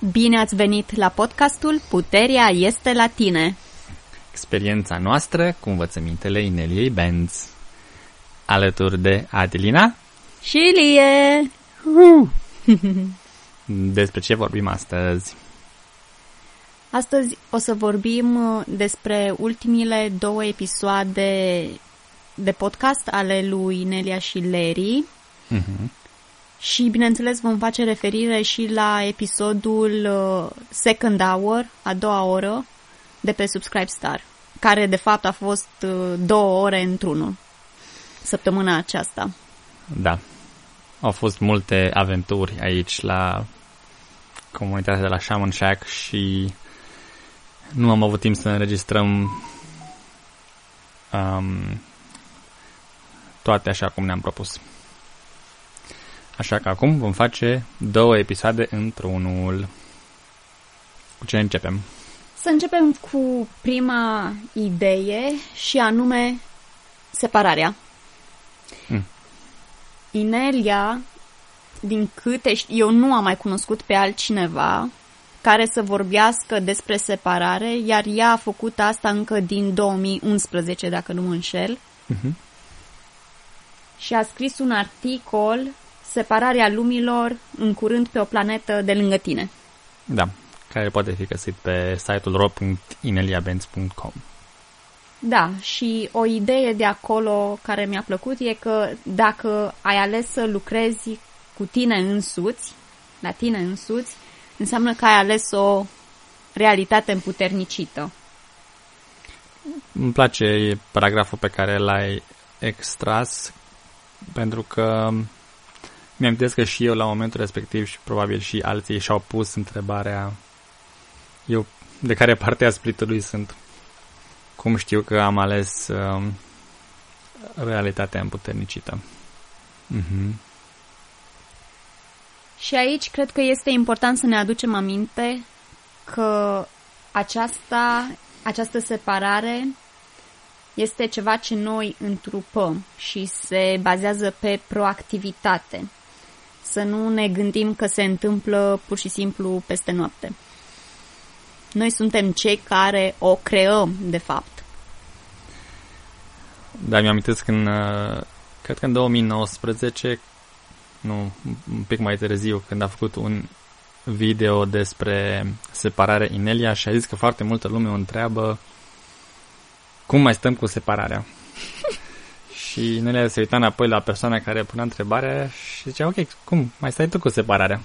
Bine ați venit la podcastul Puterea este la tine. Experiența noastră cu învățămintele Ineliei Benz. Alături de Adelina Și Ilie! Despre ce vorbim astăzi? Astăzi o să vorbim uh, despre ultimile două episoade de podcast ale lui Nelia și Larry. Mhm. Și, bineînțeles, vom face referire și la episodul uh, Second Hour, a doua oră, de pe Subscribe Star, care, de fapt, a fost uh, două ore într-unul săptămâna aceasta. Da. Au fost multe aventuri aici la comunitatea de la Shaman Shack și nu am avut timp să înregistrăm um, toate așa cum ne-am propus. Așa că acum vom face două episoade într-unul. Cu ce începem? Să începem cu prima idee și anume separarea. Mm. Inelia, din câte știu, eu nu am mai cunoscut pe altcineva care să vorbească despre separare, iar ea a făcut asta încă din 2011, dacă nu mă înșel, Mhm. și a scris un articol Separarea lumilor în curând pe o planetă de lângă tine. Da, care poate fi găsit pe site-ul ro.ineliabenz.com. Da, și o idee de acolo care mi-a plăcut e că dacă ai ales să lucrezi cu tine însuți, la tine însuți, înseamnă că ai ales o realitate împuternicită. Îmi place paragraful pe care l-ai extras pentru că mi-am că și eu la momentul respectiv și probabil și alții și-au pus întrebarea eu de care parte a splitului sunt. Cum știu că am ales um, realitatea împuternicită? Mhm. Și aici cred că este important să ne aducem aminte că aceasta, această separare este ceva ce noi întrupăm și se bazează pe proactivitate. Să nu ne gândim că se întâmplă pur și simplu peste noapte. Noi suntem cei care o creăm, de fapt. Da, mi-am amintesc în, uh, cred că în 2019, nu, un pic mai târziu, când a făcut un video despre separare Inelia și a zis că foarte multă lume o întreabă cum mai stăm cu separarea. Și Inelia se uita înapoi la persoana care punea întrebarea și zicea, ok, cum, mai stai tu cu separarea?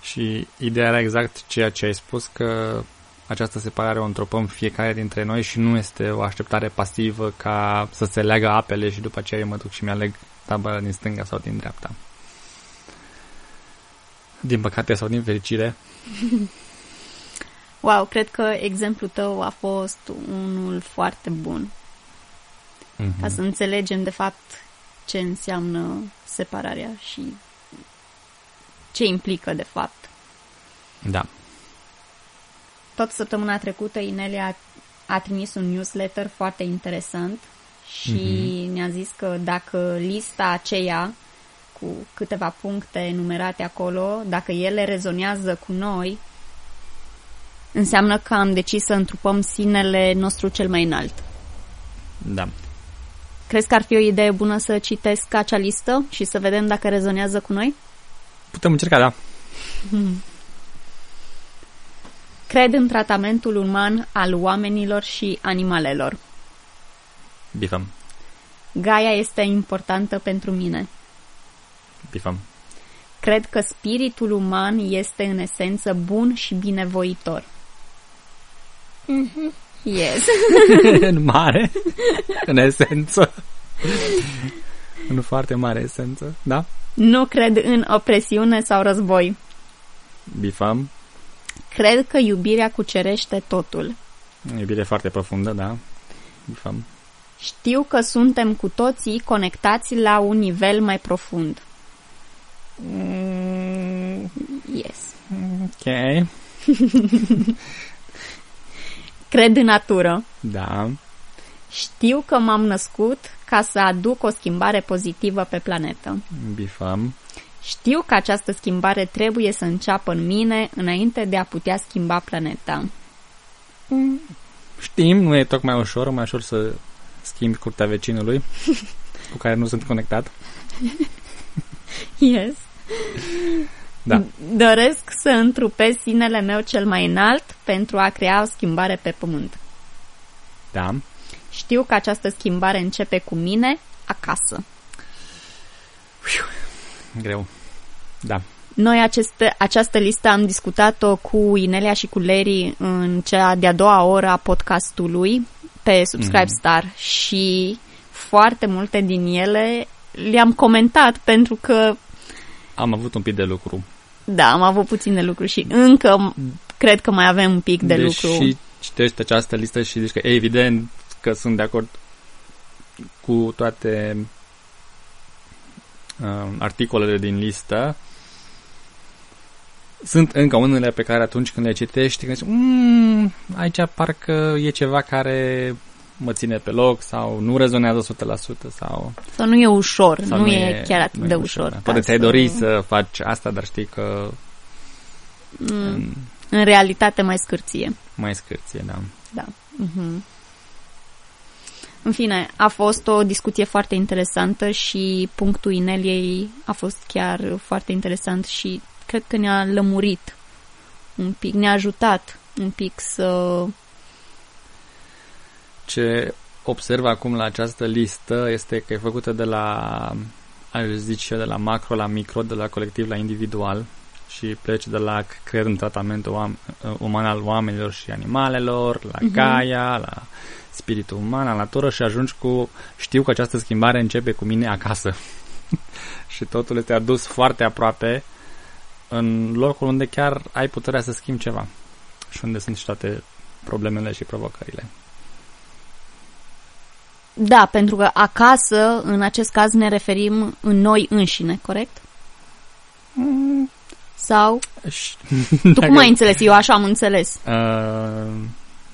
Și ideea era exact ceea ce ai spus, că această separare o întropăm fiecare dintre noi și nu este o așteptare pasivă ca să se leagă apele și după aceea eu mă duc și mi-aleg tabăra din stânga sau din dreapta. Din păcate sau din fericire, Wow, cred că exemplul tău a fost unul foarte bun. Mhm. Ca să înțelegem, de fapt, ce înseamnă separarea și ce implică, de fapt. da, Tot săptămâna trecută, Inelia a, a trimis un newsletter foarte interesant și ne-a zis că dacă lista aceea cu câteva puncte enumerate acolo, dacă ele rezonează cu noi, înseamnă că am decis să întrupăm sinele nostru cel mai înalt. da. Crezi că ar fi o idee bună să citesc acea listă și să vedem dacă rezonează cu noi? Putem încerca, da. Cred în tratamentul uman al oamenilor și animalelor. Bifăm, Gaia este importantă pentru mine. bifăm. Cred că spiritul uman este în esență bun și binevoitor. Mhm. Yes. în mare, în esență. în foarte mare esență, da? nu cred în opresiune sau război. Bifăm. Cred că iubirea cucerește totul. Iubire foarte profundă, da. Bifăm. Știu că suntem cu toții conectați la un nivel mai profund. Mm, yes. Ok. Cred în natură. Da. Știu că m-am născut ca să aduc o schimbare pozitivă pe planetă. Bifăm. Știu că această schimbare trebuie să înceapă în mine înainte de a putea schimba planeta. Știm, nu e tocmai ușor, mai ușor să schimbi curtea vecinului cu care nu sunt conectat. Yes. Da. Doresc să întrupez sinele meu cel mai înalt pentru a crea o schimbare pe pământ. Da. Știu că această schimbare începe cu mine acasă. Greu. Da. Noi aceste, această listă am discutat-o cu Inelia și cu Larry în cea de-a doua oră a podcastului pe Subscribe Mhm. Star și foarte multe din ele le-am comentat pentru că, Am avut un pic de lucru. da, am avut puține lucruri și încă cred că mai avem un pic de Deși lucru. citești această listă și zici că e evident că sunt de acord cu toate uh, articolele din listă, sunt încă unele pe care atunci când le citești, gândești, mmm, aici parcă e ceva care mă ține pe loc sau nu rezonează 100% sau, Sau nu e ușor, sau nu, e chiar atât nu e de ușor. da. ca Poate ți-ai să- dori să faci asta, dar știi că Mm, mm, în realitate mai scârție. mai scârție, da. Da. Mhm. În fine, a fost o discuție foarte interesantă și punctul Ineliei a fost chiar foarte interesant și cred că ne-a lămurit un pic, ne-a ajutat un pic să... Ce observ acum la această listă este că e făcută de la, aș zice, de la macro la micro, de la colectiv la individual și pleci de la creier un tratament oam- uman al oamenilor și animalelor, la Mhm. Gaia, la spiritul uman, la natură și ajungi cu știu că această schimbare începe cu mine acasă. și totul este adus foarte aproape în locul unde chiar ai puterea să schimbi ceva și unde sunt și toate problemele și provocările. Da, pentru că acasă, în acest caz, ne referim în noi înșine, corect? Sau? Și- Tu cum ai înțeles? Eu așa am înțeles. Uh,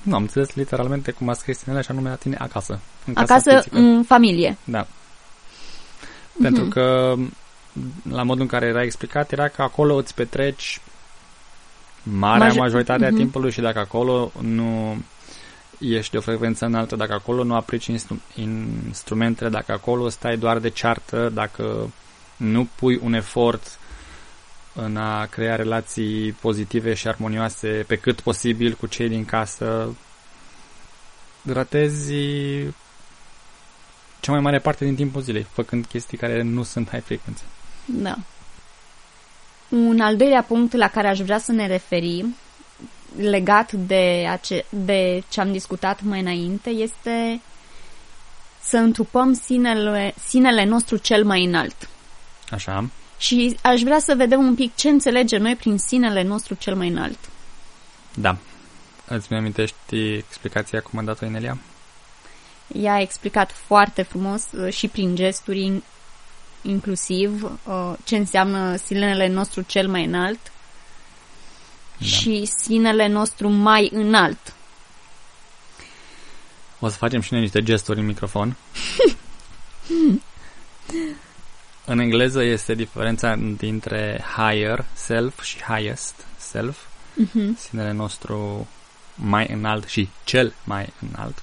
nu, am înțeles literalmente cum a scris în ele și anume la tine acasă. În casa Acasă, fizică. în familie. Da. Pentru Mhm. că la modul în care era explicat era că acolo îți petreci marea Maj- majoritate a Mhm. timpului și dacă acolo nu ești de o frecvență înaltă, dacă acolo nu aplici instru- instrumentele, dacă acolo stai doar de ceartă, dacă nu pui un efort în a crea relații pozitive și armonioase pe cât posibil cu cei din casă, ratezi cea mai mare parte din timpul zilei, făcând chestii care nu sunt high frecvență. Da. Un al doilea punct la care aș vrea să ne referim, legat de, ace- de ce am discutat mai înainte, este să întrupăm sinele, sinele nostru cel mai înalt. Așa. Și aș vrea să vedem un pic ce înțelegem noi prin sinele nostru cel mai înalt. Da. Îți mi amintești explicația cum a dat-o Inelia? Ea a explicat foarte frumos uh, și prin gesturi in- inclusiv uh, ce înseamnă sinele nostru cel mai înalt Da. și sinele nostru mai înalt. O să facem și noi niște gesturi în microfon. în engleză este diferența dintre higher self și highest self, Mhm. sinele nostru mai înalt și cel mai înalt.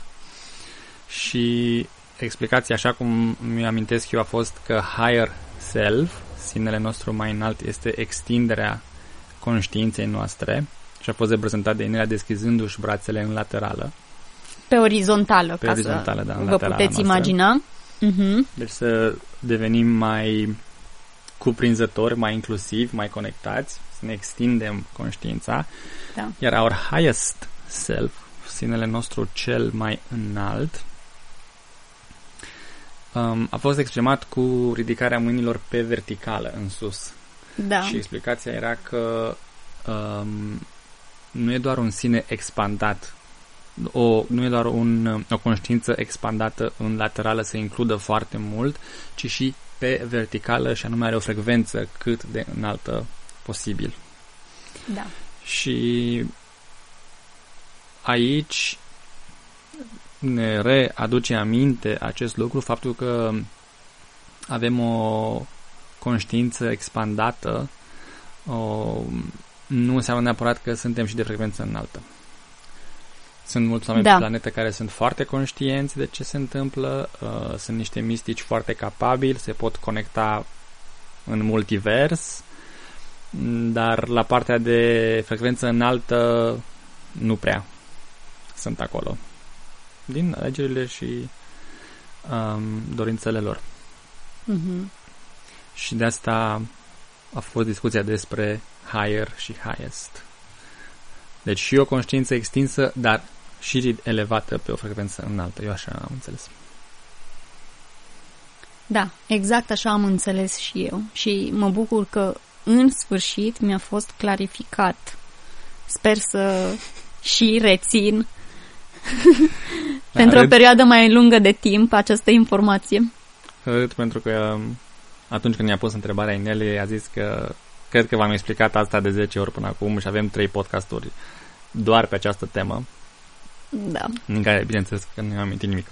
Și explicația, așa cum mi amintesc eu, a fost că higher self, sinele nostru mai înalt, este extinderea conștiinței noastre și a fost reprezentat de Inelia deschizându-și brațele în laterală. Pe orizontală, Pe ca orizontală, să da, în vă laterala puteți noastră. imagina. Mhm. Deci să devenim mai cuprinzători, mai inclusivi, mai conectați, să ne extindem conștiința. Da. Iar our highest self, sinele nostru cel mai înalt, um, a fost exprimat cu ridicarea mâinilor pe verticală în sus. Da. Și explicația era că um, nu e doar un sine expandat, o, nu e doar un, o conștiință expandată în laterală să includă foarte mult, ci și pe verticală și anume are o frecvență cât de înaltă posibil. da. Și aici ne readuce aminte acest lucru, faptul că avem o conștiință expandată o, nu înseamnă neapărat că suntem și de frecvență înaltă. Sunt mulți oameni da. pe planetă care sunt foarte conștienți de ce se întâmplă, uh, sunt niște mistici foarte capabili, se pot conecta în multivers, dar la partea de frecvență înaltă nu prea sunt acolo. Din alegerile și um, dorințele lor. Mm-hmm. Și de asta a fost discuția despre higher și highest. Deci și o conștiință extinsă, dar și elevată pe o frecvență înaltă. Eu așa am înțeles. Da, exact așa am înțeles și eu. Și mă bucur că în sfârșit mi-a fost clarificat. Sper să și rețin pentru da, o perioadă mai lungă de timp această informație. Râd pentru că um, atunci când i-a pus întrebarea Inele, a zis că cred că v-am explicat asta de 10 ori până acum și avem 3 podcasturi doar pe această temă. Da. În care, bineînțeles, că nu am amintit nimic.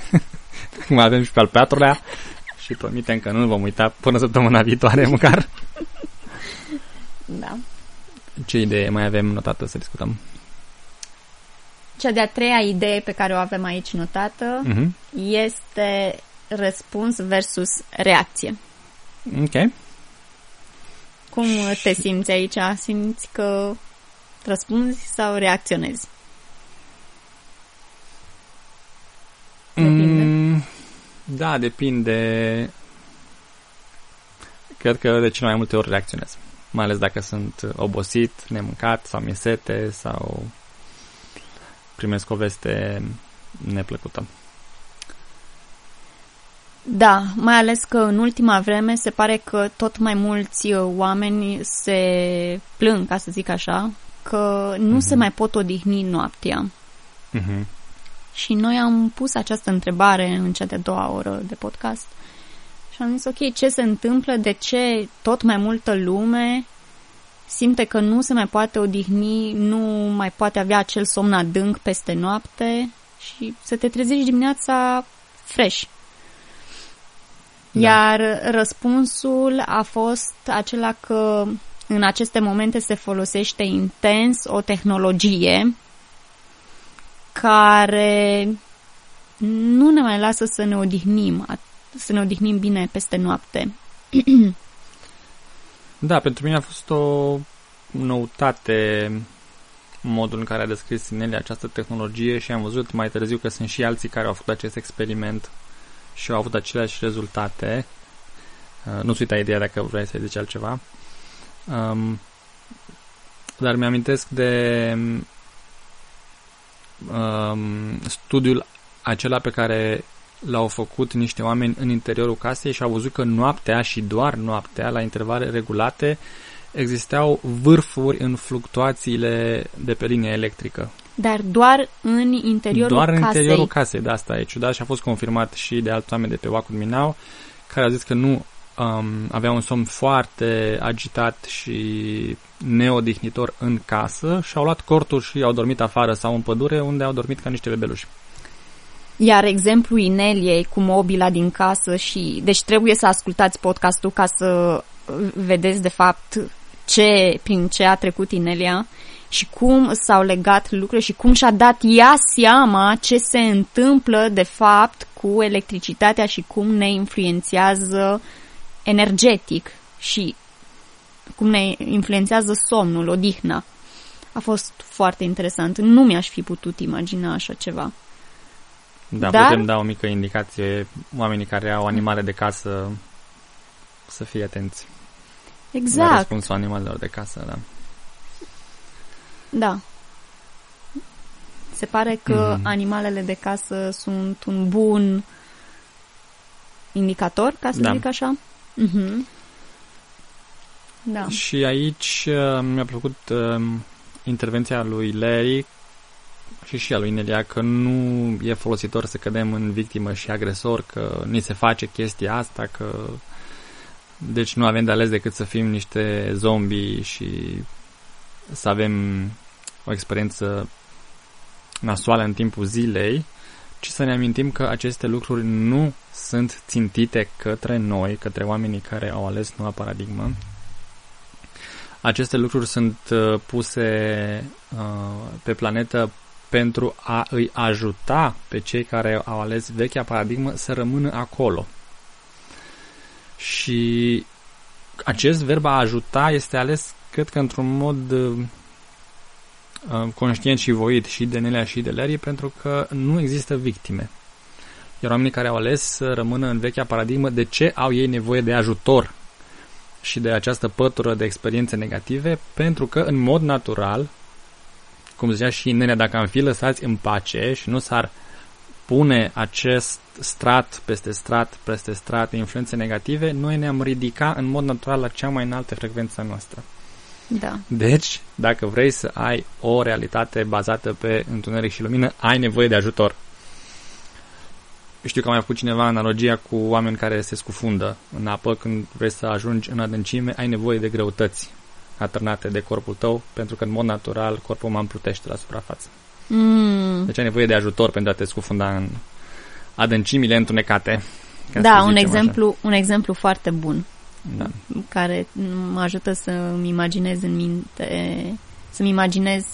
Mai avem și pe al patrulea și promitem că nu vom uita până săptămâna viitoare măcar. Da. Ce idee mai avem notată să discutăm? Cea de-a treia idee pe care o avem aici notată uh-huh. este răspuns versus reacție. Ok. Cum te simți aici? Simți că răspunzi sau reacționezi? Depinde. Mm, da, depinde. Cred că de cele mai multe ori reacționez. Mai ales dacă sunt obosit, nemâncat sau mi sete sau primesc o veste neplăcută. Da, mai ales că în ultima vreme se pare că tot mai mulți oameni se plâng, ca să zic așa, că nu uh-huh. se mhm. mai pot odihni noaptea. Uh-huh. Și noi am pus această întrebare în cea de-a doua oră de podcast și am zis, ok, ce se întâmplă, de ce tot mai multă lume simte că nu se mai poate odihni, nu mai poate avea acel somn adânc peste noapte și să te trezești dimineața fresh. Da. Iar răspunsul a fost acela că în aceste momente se folosește intens o tehnologie care nu ne mai lasă să ne odihnim, să ne odihnim bine peste noapte. da, pentru mine a fost o noutate modul în care a descris Sinele această tehnologie și am văzut mai târziu că sunt și alții care au făcut acest experiment și au avut aceleași rezultate. Uh, nu-ți uita ideea dacă vrei să zici altceva. Um, dar mi-amintesc de um, studiul acela pe care l-au făcut niște oameni în interiorul casei și au văzut că noaptea și doar noaptea, la intervale regulate, existau vârfuri în fluctuațiile de pe linie electrică. Dar doar în interiorul doar casei. Doar în interiorul casei, da, asta e ciudat și a fost confirmat și de alți oameni de pe Wacul Minau, care au zis că nu um, avea un somn foarte agitat și neodihnitor în casă și au luat cortul și au dormit afară sau în pădure unde au dormit ca niște bebeluși. Iar exemplu Ineliei cu mobila din casă și... Deci trebuie să ascultați podcastul ca să vedeți de fapt ce, prin ce a trecut Inelia și cum s-au legat lucrurile și cum și-a dat ea seama ce se întâmplă de fapt cu electricitatea și cum ne influențează energetic și cum ne influențează somnul, odihna. A fost foarte interesant. Nu mi-aș fi putut imagina așa ceva. Da, Dar... putem da o mică indicație oamenii care au animale de casă să fie atenți. Exact. La răspunsul animalelor de casă, da. Da. Se pare că mm-hmm. animalele de casă sunt un bun indicator, ca să da. zic așa. Mm-hmm. Da. Și aici uh, mi-a plăcut uh, intervenția lui Larry și și a lui Nelia că nu e folositor să cădem în victimă și agresor, că ni se face chestia asta, că deci nu avem de ales decât să fim niște zombi și să avem o experiență nasoală în timpul zilei, ci să ne amintim că aceste lucruri nu sunt țintite către noi, către oamenii care au ales noua paradigmă. Aceste lucruri sunt uh, puse uh, pe planetă pentru a îi ajuta pe cei care au ales vechea paradigmă să rămână acolo. Și acest verb a ajuta este ales, cred că într-un mod uh, uh, conștient și voit și de Nelea și de Larry, pentru că nu există victime. Iar oamenii care au ales să rămână în vechea paradigmă, de ce au ei nevoie de ajutor și de această pătură de experiențe negative? Pentru că, în mod natural, cum zicea și Nenea, dacă am fi lăsați în pace și nu s-ar pune acest strat peste strat peste strat de influențe negative, noi ne-am ridica în mod natural la cea mai înaltă frecvență noastră. Da. Deci, dacă vrei să ai o realitate bazată pe întuneric și lumină, ai nevoie de ajutor. Știu că am mai făcut cineva analogia cu oameni care se scufundă în apă când vrei să ajungi în adâncime, ai nevoie de greutăți atârnate de corpul tău, pentru că în mod natural corpul uman plutește la suprafață. Mm. Deci ai nevoie de ajutor pentru a te scufunda în adâncimile întunecate. ca Da, să un zicem exemplu, un exemplu foarte bun Așa. Da. care mă ajută să-mi imaginez în minte, să-mi imaginez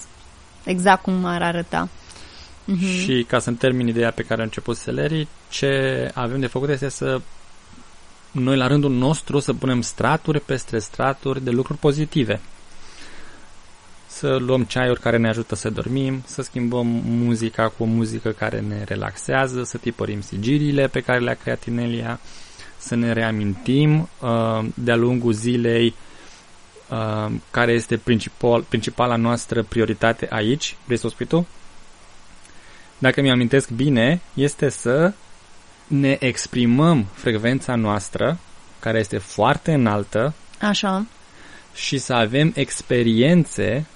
exact cum ar arăta. Mhm. Și ca să-mi termin ideea pe care a început Seleri, ce avem de făcut este să noi la rândul nostru să punem straturi peste straturi de lucruri pozitive. Să luăm ceaiuri care ne ajută să dormim, să schimbăm muzica cu o muzică care ne relaxează, să tipărim sigiliile pe care le-a creat Inelia, să ne reamintim uh, de-a lungul zilei uh, care este principal, principala noastră prioritate aici. Vrei să o spui tu? Dacă mi-amintesc bine, este să ne exprimăm frecvența noastră, care este foarte înaltă, Așa. și să avem experiențe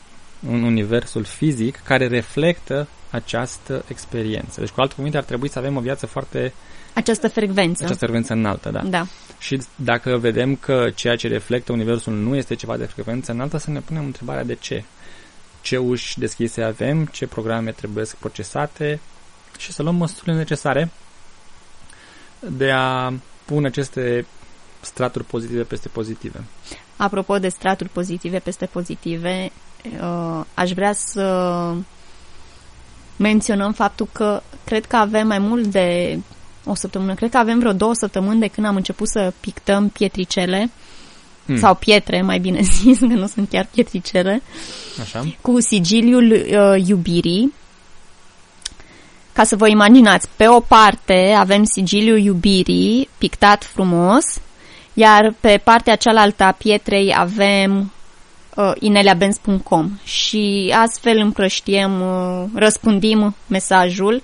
în universul fizic care reflectă această experiență. Deci, cu alte cuvinte, ar trebui să avem o viață foarte... Această frecvență. această frecvență înaltă, da. Da. Și dacă vedem că ceea ce reflectă universul nu este ceva de frecvență înaltă, să ne punem întrebarea de ce. Ce uși deschise avem, ce programe trebuie procesate și să luăm măsurile necesare de a pune aceste straturi pozitive peste pozitive. Apropo de straturi pozitive peste pozitive, uh, aș vrea să menționăm faptul că cred că avem mai mult de o săptămână, cred că avem vreo două săptămâni de când am început să pictăm pietricele Hmm. sau pietre, mai bine zis, că nu sunt chiar pietricele, Așa? cu sigiliul uh, iubirii. Ca să vă imaginați, pe o parte avem sigiliul iubirii pictat frumos, iar pe partea cealaltă a pietrei avem uh, ineliabenz.com și astfel împrăștiem, uh, răspândim mesajul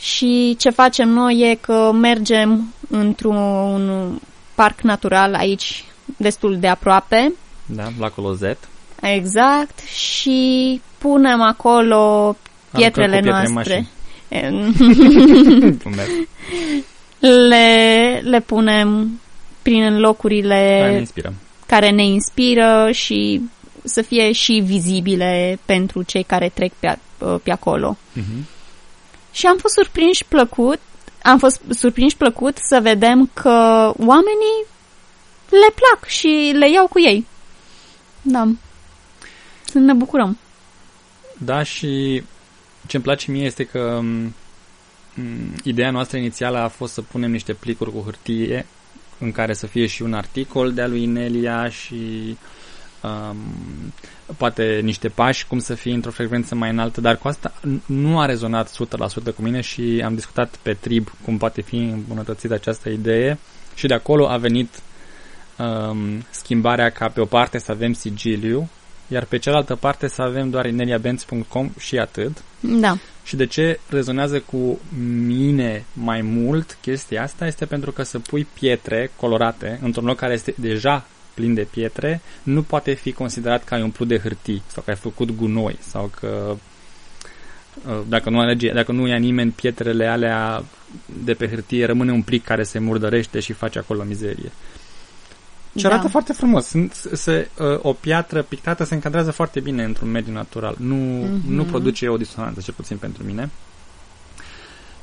și ce facem noi e că mergem într-un parc natural aici destul de aproape, Da, la Colozet. exact, și punem acolo pietrele pietre în noastre. Glumesc. le, le punem prin locurile Da, ne inspirăm. care ne inspiră și să fie și vizibile pentru cei care trec pe, a- pe acolo. Mhm. Și am fost surprinși plăcut, am fost surprinși plăcut să vedem că oamenii le plac și le iau cu ei. Da. Să ne bucurăm. Da, și ce îmi place mie este că m, m, ideea noastră inițială a fost să punem niște plicuri cu hârtie în care să fie și un articol de-a lui Inelia și um, poate niște pași, cum să fie într-o frecvență mai înaltă, dar cu asta n- nu a rezonat 100% cu mine și am discutat pe trib cum poate fi îmbunătățită această idee și de acolo a venit um, schimbarea ca pe o parte să avem sigiliu, iar pe cealaltă parte să avem doar ineliabenz.com și atât. Da. Și de ce rezonează cu mine mai mult chestia asta este pentru că să pui pietre colorate într-un loc care este deja plin de pietre, nu poate fi considerat că ai umplut de hârtii sau că ai făcut gunoi sau că uh, dacă nu, alege, dacă nu ia nimeni pietrele alea de pe hârtie, rămâne un plic care se murdărește și face acolo mizerie. Și arată Da. foarte frumos. Sunt, se, uh, o piatră pictată se încadrează foarte bine într-un mediu natural. Nu, Mhm. nu produce o disonanță, cel puțin pentru mine.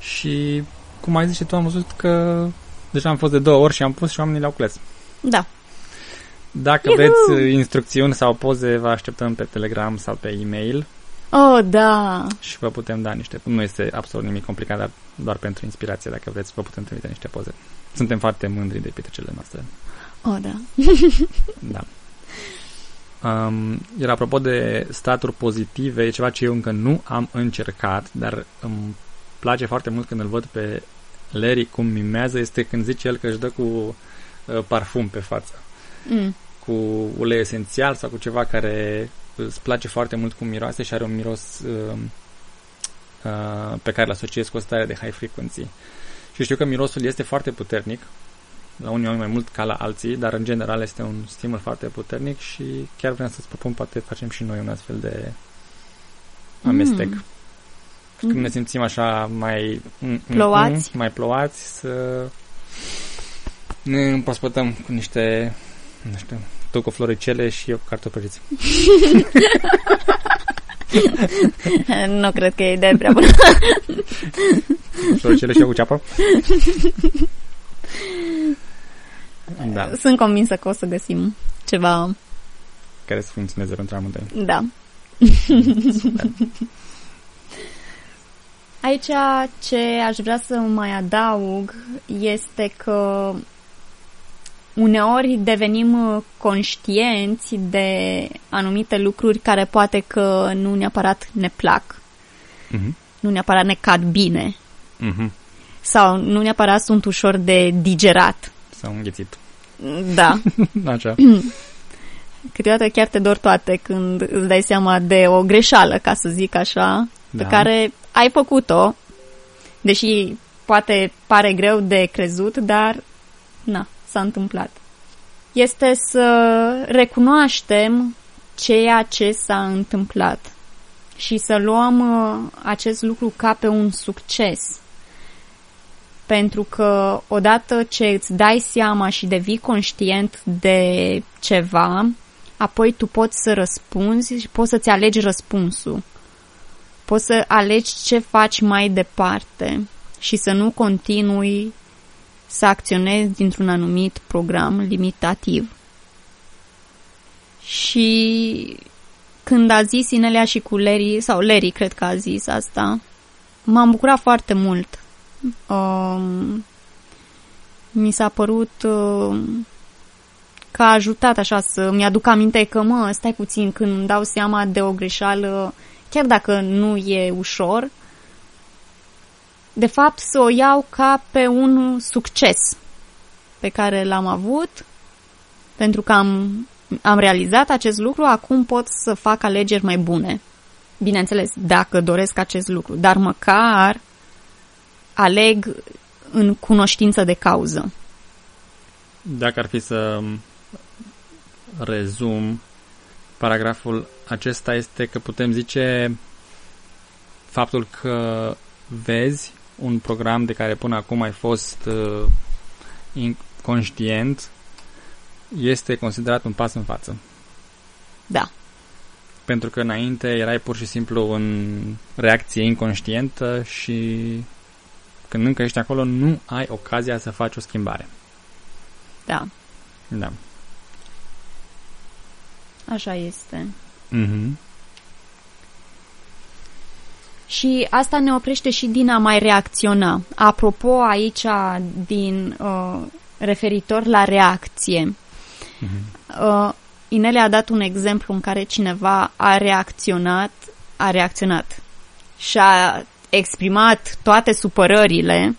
Și, cum ai zis și tu, am văzut că deja am fost de două ori și am pus și oamenii le-au cules. Da. Dacă Iuhu! vreți uh, instrucțiuni sau poze, vă așteptăm pe Telegram sau pe e-mail Oh, da. și vă putem da niște... Nu este absolut nimic complicat, dar doar pentru inspirație, dacă vreți, vă putem trimite niște poze. Suntem foarte mândri de petrecerile noastre. Oh, da. Da. Um, iar apropo de staturi pozitive, e ceva ce eu încă nu am încercat, dar îmi place foarte mult când îl văd pe Larry cum mimează, este când zice el că își dă cu uh, parfum pe față, Mm. cu ulei esențial sau cu ceva care îți place foarte mult cum miroase și are un miros uh, uh, pe care îl asociez cu o stare de high frequency. Și știu că mirosul este foarte puternic, la unii oameni mai mult ca la alții, dar în general este un stimul foarte puternic și chiar vreau să-ți propun, poate facem și noi un astfel de amestec. Mm. Când ne simțim așa mai mm, mm, Plouați. mm, mai plouați, să ne împrospătăm cu niște, nu știu, tu cu floricele și eu cu cartofelițe. nu cred că e idee prea bună. Floricele și eu cu ceapă? Da, Sunt convinsă că o să găsim ceva. care să funcționeze pentru amândoi. Da. Aici ce aș vrea să mai adaug este că uneori devenim uh, conștienți de anumite lucruri care poate că nu neapărat ne plac, Mhm. nu neapărat ne cad bine Mhm. sau nu neapărat sunt ușor de digerat. S-au înghețit. Da. Așa. Câteodată chiar te dor toate când îți dai seama de o greșeală, ca să zic așa, Da. pe care ai făcut-o, deși poate pare greu de crezut, dar na, s-a întâmplat. Este să recunoaștem ceea ce s-a întâmplat și să luăm uh, acest lucru ca pe un succes. Pentru că odată ce îți dai seama și devii conștient de ceva, apoi tu poți să răspunzi și poți să-ți alegi răspunsul. Poți să alegi ce faci mai departe și să nu continui să acționezi dintr-un anumit program limitativ. Și când a zis Inelia și cu Larry, sau Larry cred că a zis asta, m-am bucurat foarte mult. Um, mi s-a părut uh, că a ajutat așa să mi-aduc aminte că, mă, stai puțin, când îmi dau seama de o greșeală, chiar dacă nu e ușor, de fapt să o iau ca pe un succes pe care l-am avut, pentru că am, am realizat acest lucru, acum pot să fac alegeri mai bune. Bineînțeles, dacă doresc acest lucru, dar măcar aleg în cunoștință de cauză. Dacă ar fi să rezum, paragraful acesta este că putem zice faptul că vezi un program de care până acum ai fost uh, inconștient este considerat un pas în față. Da. Pentru că înainte erai pur și simplu în reacție inconștientă și când încă ești acolo nu ai ocazia să faci o schimbare. Da, Da. așa este. Mhm. Și asta ne oprește și din a mai reacționa. Apropo aici din uh, referitor la reacție. Mhm. Uh, Inele a dat un exemplu în care cineva a reacționat, a reacționat și a exprimat toate supărările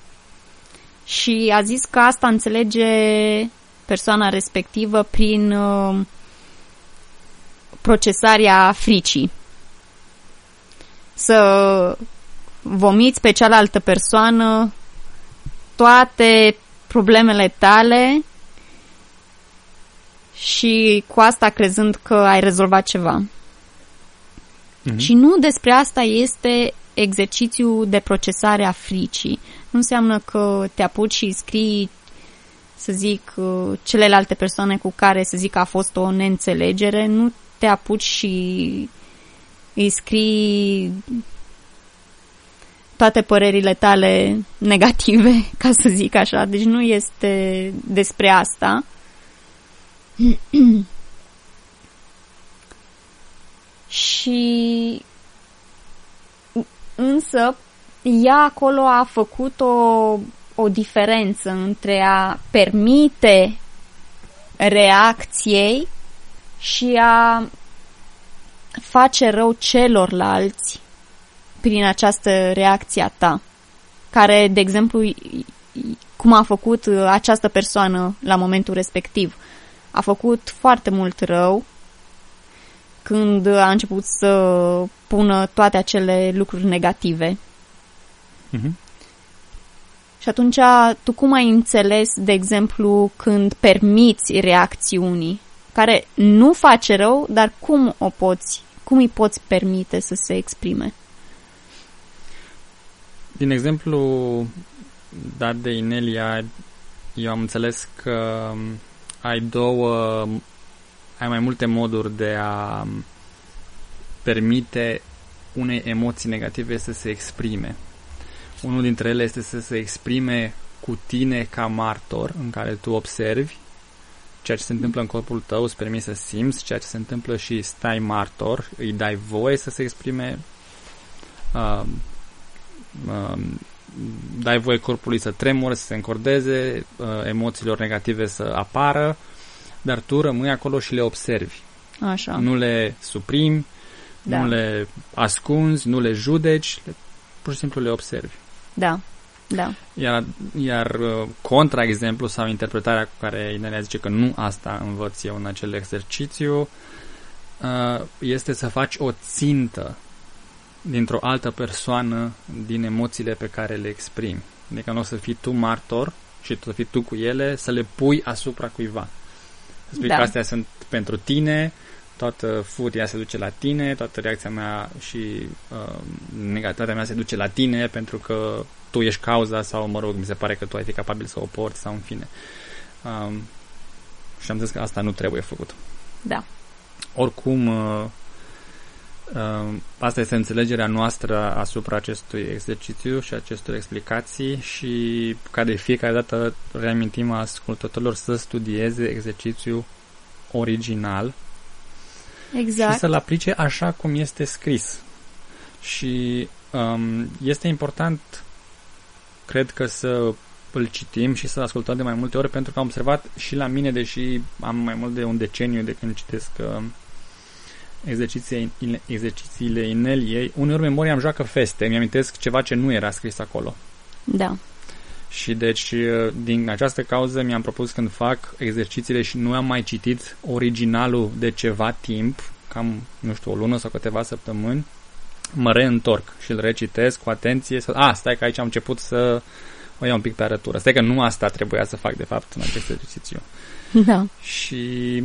și a zis că asta înțelege persoana respectivă prin uh, procesarea fricii. Să vomiți pe cealaltă persoană toate problemele tale și cu asta crezând că ai rezolvat ceva. Mhm. Și nu despre asta este exercițiul de procesare a fricii. Nu înseamnă că te apuci și scrii, să zic, uh, celelalte persoane cu care, să zic, a fost o neînțelegere, nu te apuci și îi scrii toate părerile tale negative, ca să zic așa. Deci nu este despre asta. și însă ea acolo a făcut o, o diferență între a permite reacției și a face rău celorlalți prin această reacție a ta, care, de exemplu, cum a făcut această persoană la momentul respectiv. A făcut foarte mult rău când a început să pună toate acele lucruri negative. Mm-hmm. Și atunci, tu cum ai înțeles, de exemplu, când permiți reacțiunii care nu face rău, dar cum o poți, cum îi poți permite să se exprime? Din exemplu dat de Inelia, eu am înțeles că ai două, ai mai multe moduri de a permite unei emoții negative să se exprime. Unul dintre ele este să se exprime cu tine ca martor, în care tu observi ceea ce se întâmplă în corpul tău, îți permis să simți ceea ce se întâmplă și stai martor, îi dai voie să se exprime, uh, uh, dai voie corpului să tremure, să se încordeze, uh, emoțiilor negative să apară, dar tu rămâi acolo și le observi. Așa. Nu le suprimi, da. nu le ascunzi, nu le judeci, le, pur și simplu le observi. Da. Da. Iar, iar uh, contra-exemplu sau interpretarea cu care Inelia zice că nu asta învăț eu în acel exercițiu uh, este să faci o țintă dintr-o altă persoană din emoțiile pe care le exprimi. Adică nu o să fii tu martor și tu să fii tu cu ele, să le pui asupra cuiva. Să spui da. că astea sunt pentru tine, toată furia se duce la tine, toată reacția mea și uh, negativitatea mea se duce la tine pentru că tu ești cauza sau, mă rog, mi se pare că tu ai fi capabil să o porți sau în fine. Um, și am zis că asta nu trebuie făcut. Da. Oricum, uh, uh, asta este înțelegerea noastră asupra acestui exercițiu și acestor explicații și ca de fiecare dată reamintim ascultătorilor să studieze exercițiul original exact. și să-l aplice așa cum este scris. Și um, este important, cred că să îl citim și să ascultăm de mai multe ori, pentru că am observat și la mine, deși am mai mult de un deceniu de când citesc uh, exercițiile, exercițiile ineliei, uneori memoria îmi joacă feste, mi-amintesc ceva ce nu era scris acolo. Da. Și deci, uh, din această cauză, mi-am propus când fac exercițiile și nu am mai citit originalul de ceva timp, cam, nu știu, o lună sau câteva săptămâni, mă reîntorc și îl recitesc cu atenție. Să... A, stai că aici am început să o iau un pic pe arătură. Stai că nu asta trebuia să fac, de fapt, în acest exercițiu. Da. Și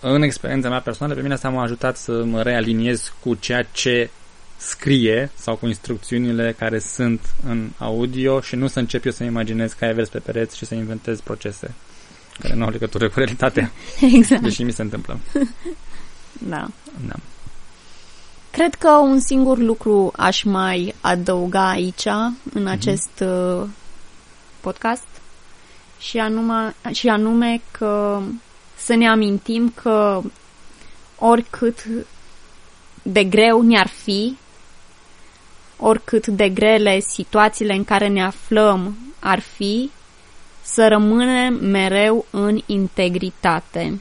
în experiența mea personală, pe mine asta m-a ajutat să mă realiniez cu ceea ce scrie sau cu instrucțiunile care sunt în audio și nu să încep eu să imaginez ai vers pe pereți și să inventez procese care nu au legătură cu realitatea. Exact. Deși mi se întâmplă. Da. Da. Cred că un singur lucru aș mai adăuga aici, în mhm. acest mm-hmm. podcast, și anume, și anume că să ne amintim că oricât de greu ne-ar fi, oricât de grele situațiile în care ne aflăm ar fi, să rămânem mereu în integritate.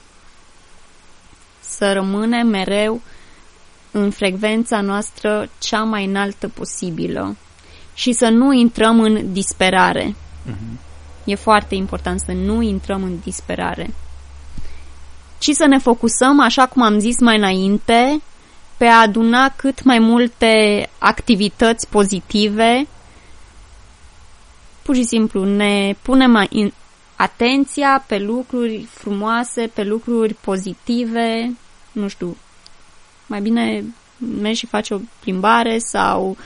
Să rămânem mereu în frecvența noastră cea mai înaltă posibilă și să nu intrăm în disperare. Uh-huh. E foarte important să nu intrăm în disperare. Ci să ne focusăm, așa cum am zis mai înainte, pe a aduna cât mai multe activități pozitive. Pur și simplu ne punem atenția pe lucruri frumoase, pe lucruri pozitive, nu știu, mai bine mergi și faci o plimbare sau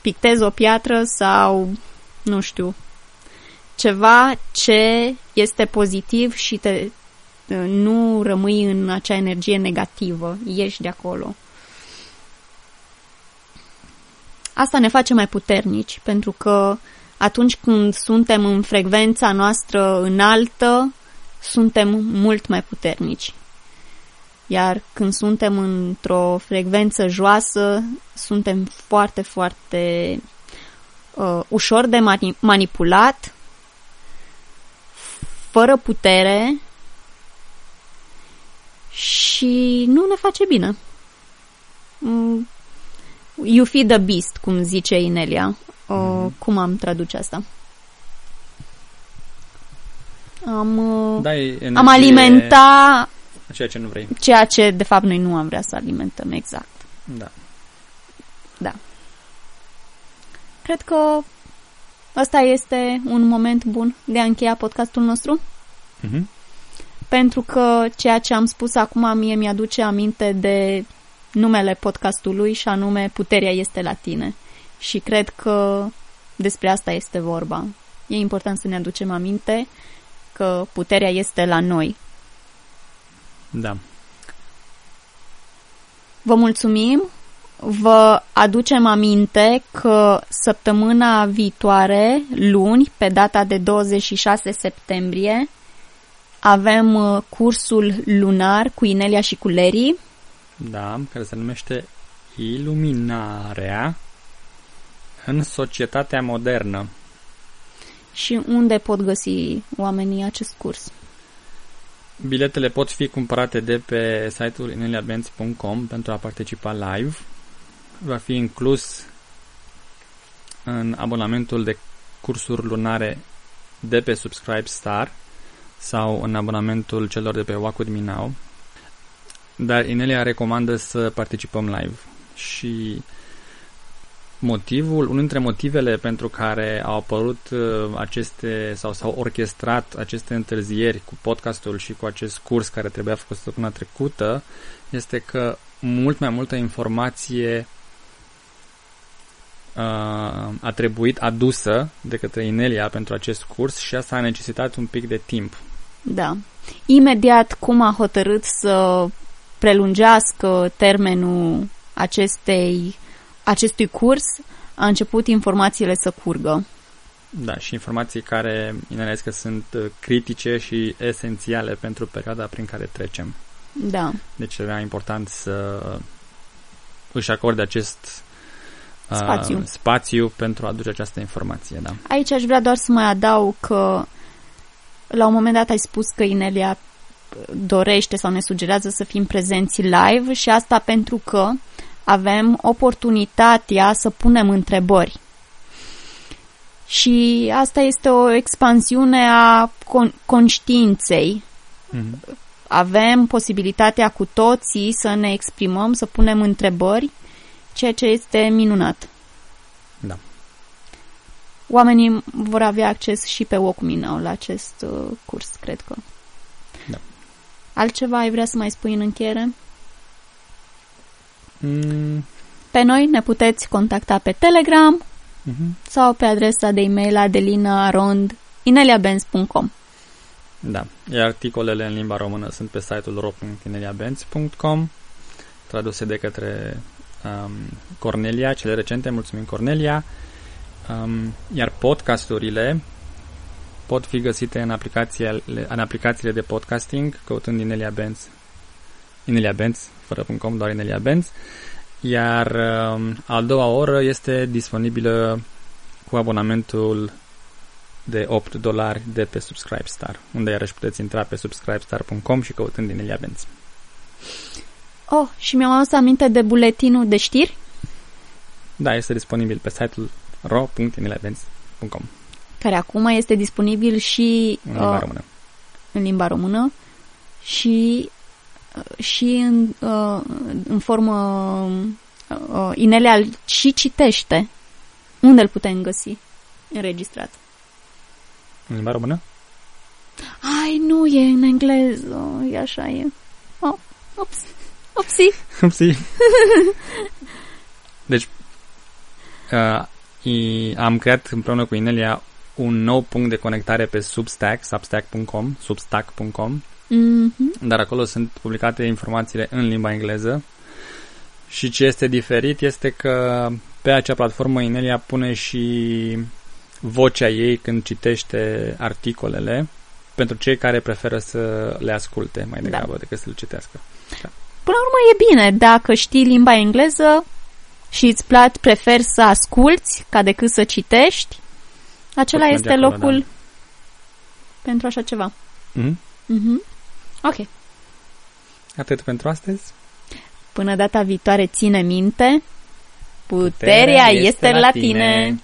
pictezi o piatră sau, nu știu, ceva ce este pozitiv și te, nu rămâi în acea energie negativă, ieși de acolo. asta ne face mai puternici, pentru că atunci când suntem în frecvența noastră înaltă, suntem mult mai puternici. Iar când suntem într-o frecvență joasă, suntem foarte, foarte uh, ușor de mani- manipulat, fără putere și nu ne face bine. Mm, you feed the beast, cum zice Inelia. Uh, mm-hmm. Cum am traduce asta? Am, uh, Da, e energie, am alimenta Ceea ce nu vrei. ceea ce de fapt noi nu am vrea să alimentăm exact. Da. Da. Cred că ăsta este un moment bun de a încheia podcastul nostru, Mm-hmm. pentru că ceea ce am spus acum mie mi-aduce aminte de numele podcastului și anume Puterea este la tine. Și cred că despre asta este vorba. E important să ne aducem aminte că puterea este la noi. Da. Vă mulțumim! Vă aducem aminte că săptămâna viitoare, luni, pe data de 26 septembrie, avem uh, cursul lunar cu Inelia și cu Leri. Da, care se numește Iluminarea în societatea modernă. Și unde pot găsi oamenii acest curs? Biletele pot fi cumpărate de pe site-ul ineliabenz.com pentru a participa live. Va fi inclus în abonamentul de cursuri lunare de pe Subscribe Star sau în abonamentul celor de pe Walk With Me Now. Dar Inelia recomandă să participăm live și motivul, unul dintre motivele pentru care au apărut uh, aceste sau s-au orchestrat aceste întârzieri cu podcastul și cu acest curs care trebuia făcut săptămâna trecută este că mult mai multă informație uh, a trebuit adusă de către Inelia pentru acest curs și asta a necesitat un pic de timp. Da. Imediat cum a hotărât să prelungească termenul acestei, acestui curs, a început informațiile să curgă. Da, și informații care, Inelia zice că sunt uh, critice și esențiale pentru perioada prin care trecem. Da. Deci era important să își acorde acest uh, Spațiu. spațiu pentru a aduce această informație. Da. Aici aș vrea doar să mai adaug că la un moment dat ai spus că Inelia dorește sau ne sugerează să fim prezenți live și asta pentru că avem oportunitatea să punem întrebări. Și asta este o expansiune a con- conștiinței. Mm-hmm. Avem posibilitatea cu toții să ne exprimăm, să punem întrebări, ceea ce este minunat. Da. Oamenii vor avea acces și pe Walkminau la acest uh, curs, cred că. Da. Altceva ai vrea să mai spui în încheiere? Mm, Pe noi ne puteți contacta pe Telegram mm-hmm. sau pe adresa de e-mail adelinarond.ineliabenz.com Da. Iar articolele în limba română sunt pe site-ul ro.ineliabenz.com traduse de către um, Cornelia, cele recente, mulțumim Cornelia. Um, iar podcasturile pot fi găsite în aplicațiile, în aplicațiile de podcasting, căutând Inelia Benz. Inelia Benz, fără .com, doar Inelia Benz. Iar um, a doua oră este disponibilă cu abonamentul de 8 dolari de pe Subscribe Star, unde iarăși puteți intra pe subscribestar.com și căutând Inelia Benz. Oh, și mi-am adus aminte de buletinul de știri. Da, este disponibil pe site-ul ro.ineliabenz.com care acum este disponibil și în limba uh, română. în limba română și uh, și în, uh, în formă uh, Inelea și citește. Unde îl putem găsi înregistrat? În limba română? Ai, nu, e în engleză. E așa, e. Oh, ups. Upsi. Upsi. deci, uh, i- am creat împreună cu Inelia un nou punct de conectare pe Substack, substack.com, substack.com, Mm-hmm. dar acolo sunt publicate informațiile în limba engleză Și ce este diferit este că pe acea platformă Inelia pune și vocea ei când citește articolele pentru cei care preferă să le asculte mai Da. degrabă decât să le citească. Până la urmă e bine, dacă știi limba engleză și îți plac, preferi să asculți ca decât să citești, acela Pot este merge acolo, locul da. pentru așa ceva. Mhm. Mhm. Ok. Atât pentru astăzi. Până data viitoare, ține minte, puterea, este la tine.